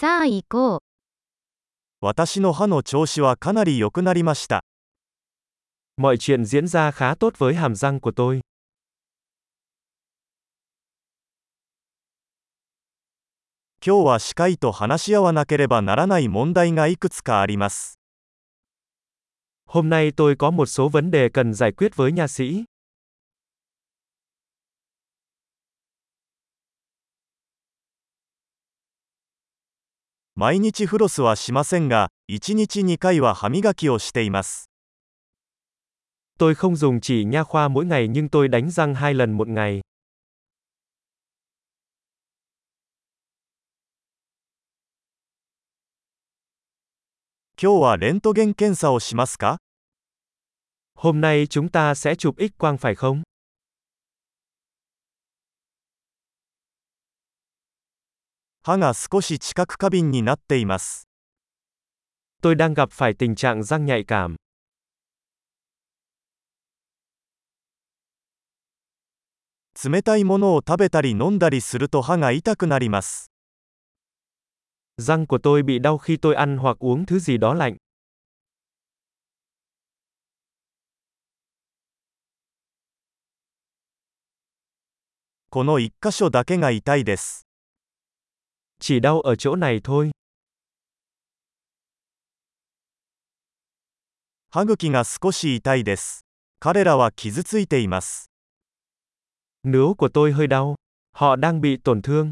さあ行こう。私の歯の調子はかなり良くなりました。Mọi chuyện diễn ra khá tốt với hàm răng của tôi. 今日は歯科医と話し合わなければならない問題がいくつかあります。Hôm nay tôi có một số vấn đề cần giải quyết với nha sĩ. 毎日フロスはしませんが、1日2回は歯磨きをしています。 Tôi không dùng chỉ nha khoa mỗi ngày nhưng tôi đánh răng hai lần một ngày. 今日はレントゲン検査をしますか Hôm nay chúng ta sẽ chụp X quang phải không? 歯が少し知覚過敏になっています。Tôi đang gặp phải tình trạng răng nhạy cảm. 冷たいものを食べたり飲んだりすると歯が痛くなります。Răng của tôi bị đau khi tôi ăn hoặc uống thứ gì đó lạnh. この一箇所だけが痛いです。Chỉ đau ở chỗ này thôi. 歯茎が少し痛いです。彼らは傷ついています。 Nướu của tôi hơi đau. Họ đang bị tổn thương.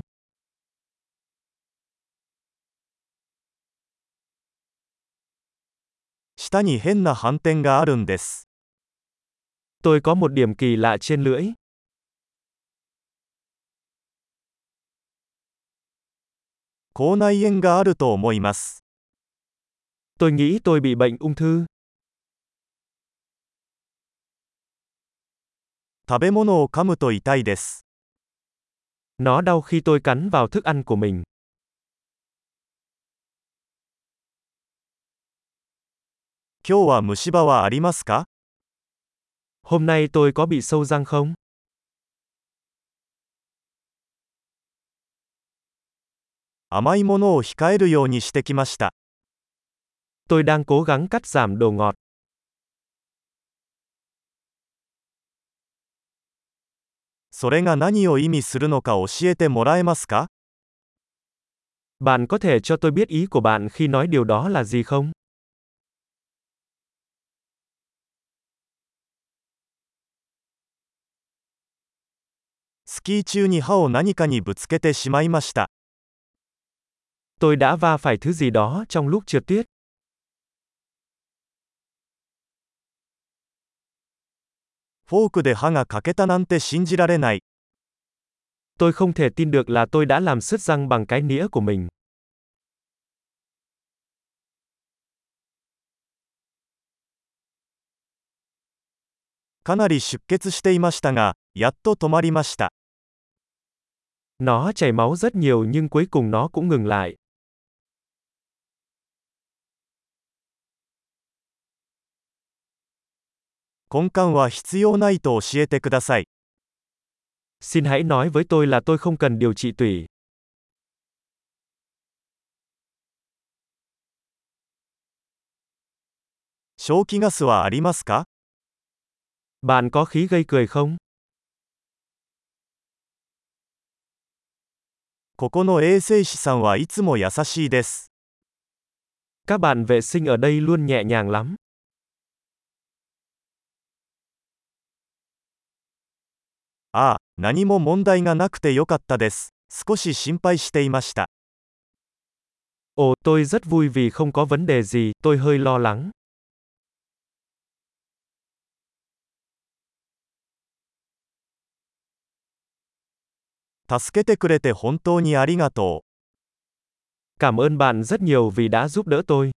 舌に変な斑点があるんです。 Tôi có một điểm kỳ lạ trên lưỡi. 口内炎があると思います。 Tôi nghĩ tôi bị bệnh ung thư. 食べ物を噛むと痛いです。 Nó đau khi tôi cắn vào thức ăn của mình. 今日は虫歯はありますか Hôm nay tôi có bị sâu răng không? 甘いものを控えるようにしてきました。Tôi đang cố gắng cắt giảm đồ ngọt. それが何を意味するのか教えてもらえますか Bạn có thể cho tôi biết ý của bạn khi nói điều đó là gì không? スキー中に歯を何かにぶつけてしまいました。Tôi đã va phải thứ gì đó trong lúc trượt tuyết. Tôi không thể tin được là tôi đã làm sứt răng bằng cái nĩa của mình. Nó chảy máu rất nhiều nhưng cuối cùng nó cũng ngừng lại. 根幹は必要ないと教えてください。 Xin hãy nói với tôi là tôi không cần điều trị tủy. 正気ガスはありますか Bạn có khí gây cười không? ここの衛生士さんはいつも優しいです。 Các bạn vệ sinh ở đây luôn nhẹ nhàng lắm. 何も問題がなくてよかったです。少し心配していました。 Ồ, tôi rất vui vì không có vấn đề gì, tôi hơi lo lắng. 助けてくれて本当にありがとう。 Cảm ơn bạn rất nhiều vì đã giúp đỡ tôi.